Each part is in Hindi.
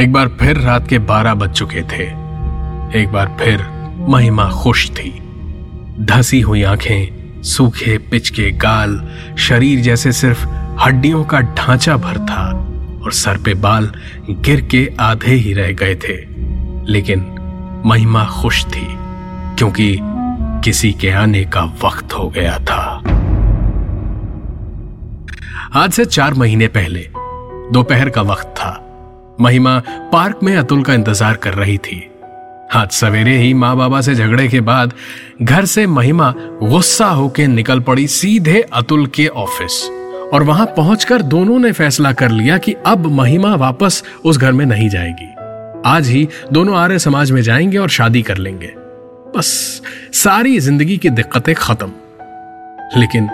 एक बार फिर रात के बारह बज चुके थे। एक बार फिर महिमा खुश थी। धसी हुई आँखें, सूखे, पिचके गाल, शरीर जैसे सिर्फ़ हड्डियों का ढांचा भर था और सर पे बाल गिर के आधे ही रह गए थे। लेकिन महिमा खुश थी, क्योंकि किसी के आने का वक्त हो गया था। आज से चार महीने पहले, दोपहर का वक्त था। महिमा पार्क में अतुल का इंतज़ार कर रही थी। आज सवेरे ही माँ बाबा से झगड़े के बाद घर से महिमा गुस्सा होकर निकल पड़ी सीधे अतुल के ऑफ़िस। और वहाँ पहुंचकर दोनों ने फैसला कर लिया कि अब महिमा वापस उस घर में नहीं जाएगी। आज ही दोनों आर्य समाज में जाएँगे और शादी कर लेंगे। बस सारी ज़िंदगी की दिक्कतें खत्म। लेकिन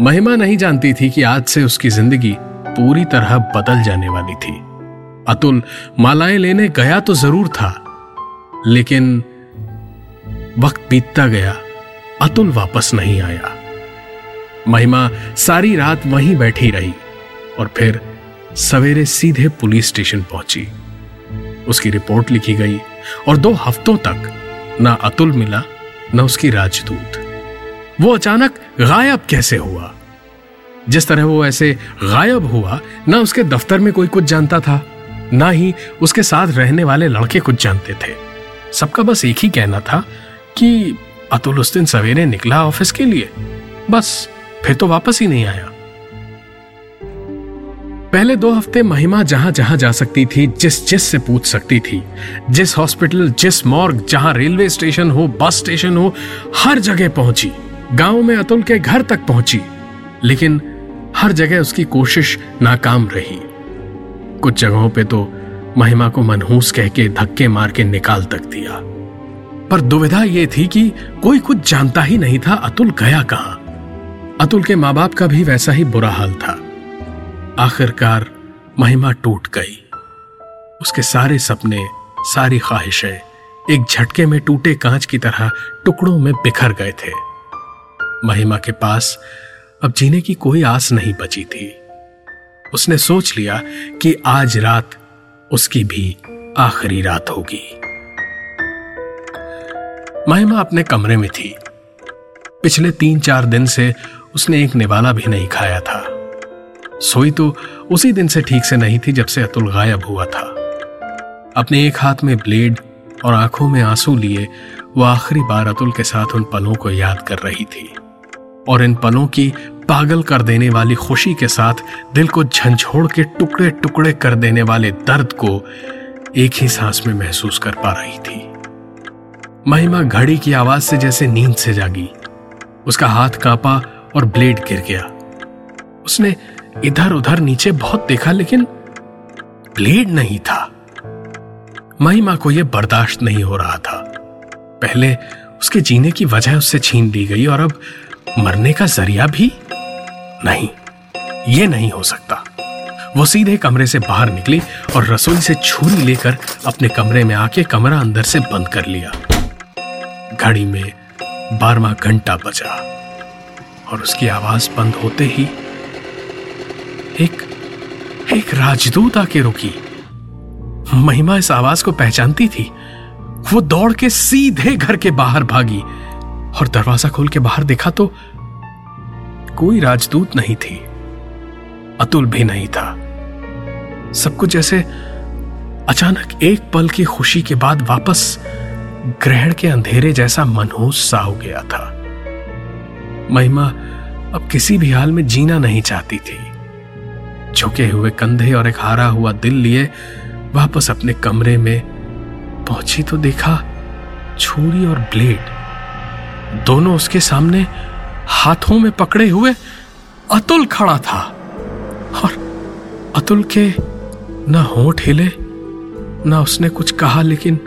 महिमा नहीं जानती थी कि आज से उसकी ज़िंदगी पूरी तरह बदल जाने वाली थी। अतुल, मालाएँ लेने गया तो ज़रूर था, लेकिन वक्त बीतता गया, अतुल वापस नहीं आया। महिमा सारी रात वहीं बैठी रही और फिर सवेरे सीधे पुलिस स्टेशन पहुँची। उसकी रिपोर्ट लिखी गई और दो हफ्तों तक ना अतुल मिला, ना उसकी राजदूत। वो अचानक गायब कैसे हुआ? जिस तरह वो ऐसे गायब हुआ, ना उसके दफ्तर में कोई कुछ जानता था। ना ही उसके साथ रहने वाले लड़के कुछ जानते थे। सबका बस एक ही कहना था कि अतुल उस दिन सवेरे निकला ऑफ़िस के लिए। बस, फिर तो वापस ही नहीं आया। पहले दो हफ़्ते महिमा जहाँ जहाँ जा सकती थी, जिस जिस से पूछ सकती थी, जिस हॉस्पिटल, जिस मॉर्ग, जहाँ रेलवे स्टेशन हो, बस स्टेशन हो, हर जगह पहुँची। गाँव में अतुल के घर तक पहुँची। लेकिन हर जगह उसकी कोशिश नाकाम रही। कुछ जगहों पे तो महिमा को मनहूस कह के धक्के मार के निकाल तक दिया। पर दुविधा यह थी कि कोई कुछ जानता ही नहीं था अतुल गया कहाँ। अतुल के माँ बाप का भी वैसा ही बुरा हाल था। आखिरकार महिमा टूट गई। उसके सारे सपने, सारी ख्वाहिशें एक झटके में टूटे कांच की तरह टुकड़ों में बिखर गए थे। महिमा के पास अब जीने की कोई आस नहीं बची थी। उसने सोच लिया कि आज रात उसकी भी आखिरी रात होगी। महिमा अपने कमरे में थी। पिछले तीन चार दिन से उसने एक निवाला भी नहीं खाया था। सोई तो उसी दिन से ठीक से नहीं थी जब से अतुल गायब हुआ था। अपने एक हाथ में ब्लेड और आँखों में आँसू लिए वह आखिरी बार अतुल के साथ उन पलों को याद कर रही थी। और इन पलों की पागल कर देने वाली खुशी के साथ दिल को झंझोड़ के टुकड़े टुकड़े कर देने वाले दर्द को एक ही सांस में महसूस कर पा रही थी। महिमा घड़ी की आवाज़ से जैसे नींद से जागी। उसका हाथ कांपा और ब्लेड गिर गया। उसने इधर उधर नीचे बहुत देखा, लेकिन ब्लेड नहीं था। महिमा को यह बर्दाश्त नहीं हो रहा था। पहले उसके जीने की वजह उससे छीन ली गई और अब मरने का ज़रिया भी नहीं। ये नहीं हो सकता। वो सीधे कमरे से बाहर निकली और रसोई से छुरी लेकर अपने कमरे में आके कमरा अंदर से बंद कर लिया। घड़ी में बारवा घंटा बजा और उसकी आवाज़ बंद होते ही एक एक राजदूत आके रुकी। महिमा इस आवाज़ को पहचानती थी। वो दौड़ के सीधे घर के बाहर भागी और दरवाज़ा खोल के बाहर देखा तो कोई राजदूत नहीं थी। अतुल भी नहीं था। सब कुछ जैसे अचानक एक पल की खुशी के बाद वापस ग्रहण के अंधेरे जैसा मनहूस सा हो गया था। महिमा अब किसी भी हाल में जीना नहीं चाहती थी। झुके हुए कंधे और एक हारा हुआ दिल लिए वापस अपने कमरे में पहुँची तो देखा छुरी और ब्लेड दोनों उसके सामने हाथों में पकड़े हुए अतुल खड़ा था और अतुल के न होठ हिले, न उसने कुछ कहा, लेकिन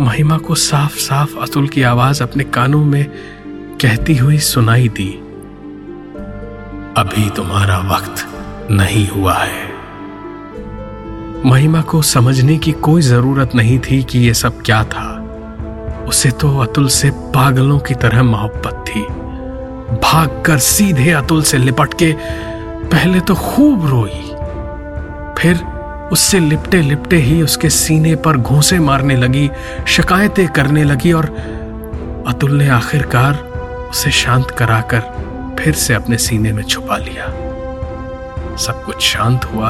महिमा को साफ़ साफ़ अतुल की आवाज़ अपने कानों में कहती हुई सुनाई दी। अभी तुम्हारा वक्त नहीं हुआ है। महिमा को समझने की कोई ज़रूरत नहीं थी कि यह सब क्या था। उसे तो अतुल से पागलों की तरह मोहब्बत थी। भागकर सीधे अतुल से लिपट के पहले तो खूब रोई, फिर उससे लिपटे लिपटे ही उसके सीने पर घूसे मारने लगी, शिकायतें करने लगी और अतुल ने आखिरकार उसे शांत कराकर फिर से अपने सीने में छुपा लिया। सब कुछ शांत हुआ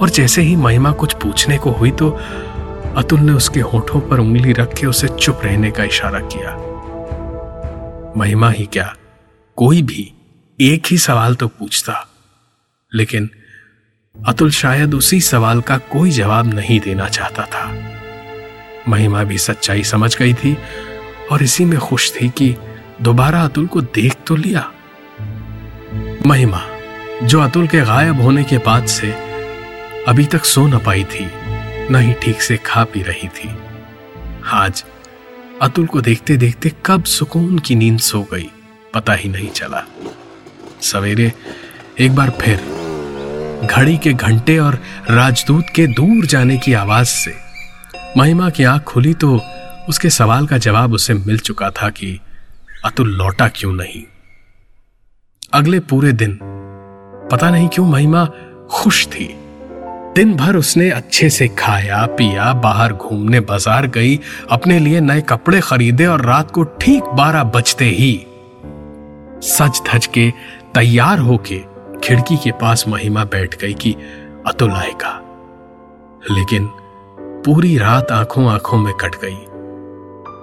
और जैसे ही महिमा कुछ पूछने को हुई तो अतुल ने उसके होठों पर उंगली रख के उसे चुप रहने का इशारा किया। महिमा ही क्या? कोई भी एक ही सवाल तो पूछता। लेकिन अतुल शायद उसी सवाल का कोई जवाब नहीं देना चाहता था। महिमा भी सच्चाई समझ गई थी और इसी में खुश थी कि दोबारा अतुल को देख तो लिया। महिमा, जो अतुल के गायब होने के बाद से अभी तक सो न पाई थी, न ही ठीक से खा पी रही थी। आज अतुल को देखते देखते कब सुकून की नींद सो गई, पता ही नहीं चला। सवेरे एक बार फिर, घड़ी के घंटे और राजदूत के दूर जाने की आवाज़ से, महिमा की आँख खुली तो उसके सवाल का जवाब उसे मिल चुका था कि अतुल लौटा क्यों नहीं? अगले पूरे दिन, पता नहीं क्यों महिमा खुश थी। दिन भर उसने अच्छे से खाया, पिया, बाहर घूमने बाज़ार गई, अपने लिए नए कपड़े खरीदे और रात को ठीक बारह बजते ही सज धज के तैयार होके खिड़की के पास महिमा बैठ गई कि अतुल आएगा। लेकिन पूरी रात आँखों आँखों में कट गई।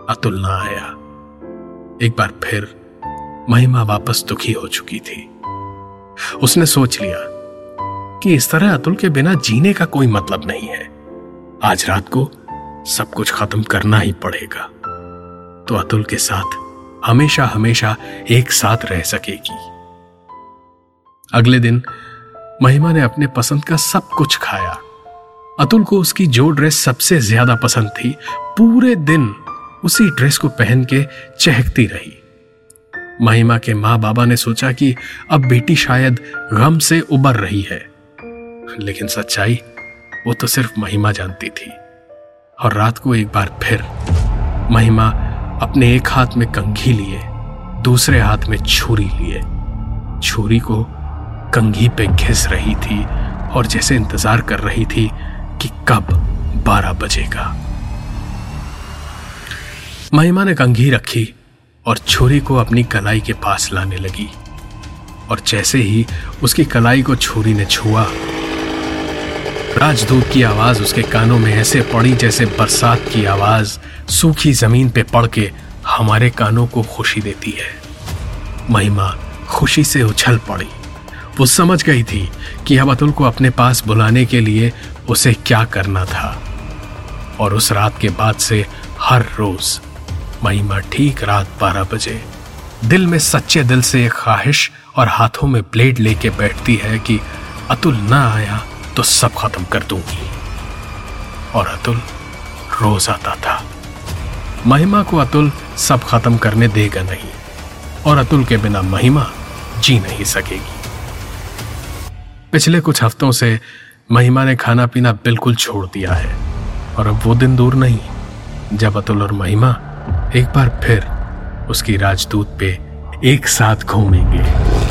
अतुल ना आया। एक बार फिर महिमा वापस दुखी हो चुकी थी। उसने सोच लिया कि इस तरह अतुल के बिना जीने का कोई मतलब नहीं है। आज रात को सब कुछ खत्म करना ही पड़ेगा। तो अतुल के साथ हमेशा हमेशा एक साथ रह सकेगी। अगले दिन महिमा ने अपने पसंद का सब कुछ खाया। अतुल को उसकी जो ड्रेस सबसे ज़्यादा पसंद थी, पूरे दिन उसी ड्रेस को पहन के चहकती रही। महिमा के माँ बाबा ने सोचा कि अब बेटी शायद गम से उबर रही है। लेकिन सच्चाई, वो तो सिर्फ़ महिमा जानती थी। और रात को एक बार फिर, महिमा अपने एक हाथ में कंघी लिए, दूसरे हाथ में छुरी लिए। छुरी को कंघी पे घिस रही थी और जैसे इंतज़ार कर रही थी कि कब बारह बजेगा। महिमा ने कंघी रखी और छुरी को अपनी कलाई के पास लाने लगी। और जैसे ही उसकी कलाई को छुरी ने छुआ राजदूत की आवाज़ उसके कानों में ऐसे पड़ी जैसे बरसात की आवाज़ सूखी ज़मीन पे पड़ के हमारे कानों को खुशी देती है। महिमा खुशी से उछल पड़ी। वो समझ गई थी कि अब अतुल को अपने पास बुलाने के लिए उसे क्या करना था। और उस रात के बाद से हर रोज महिमा ठीक रात बारह बजे दिल में सच्चे दिल से एक ख्वाहिश और हाथों में ब्लेड लेके बैठती है कि अतुल ना आया। तो सब खत्म कर दूँगी। और अतुल रोज आता था। महिमा को अतुल सब खत्म करने देगा नहीं, और अतुल के बिना महिमा जी नहीं सकेगी। पिछले कुछ हफ्तों से महिमा ने खाना पीना बिल्कुल छोड़ दिया है, और अब वो दिन दूर नहीं, जब अतुल और महिमा एक बार फिर उसकी राजदूत पे एक साथ घूमेंगे।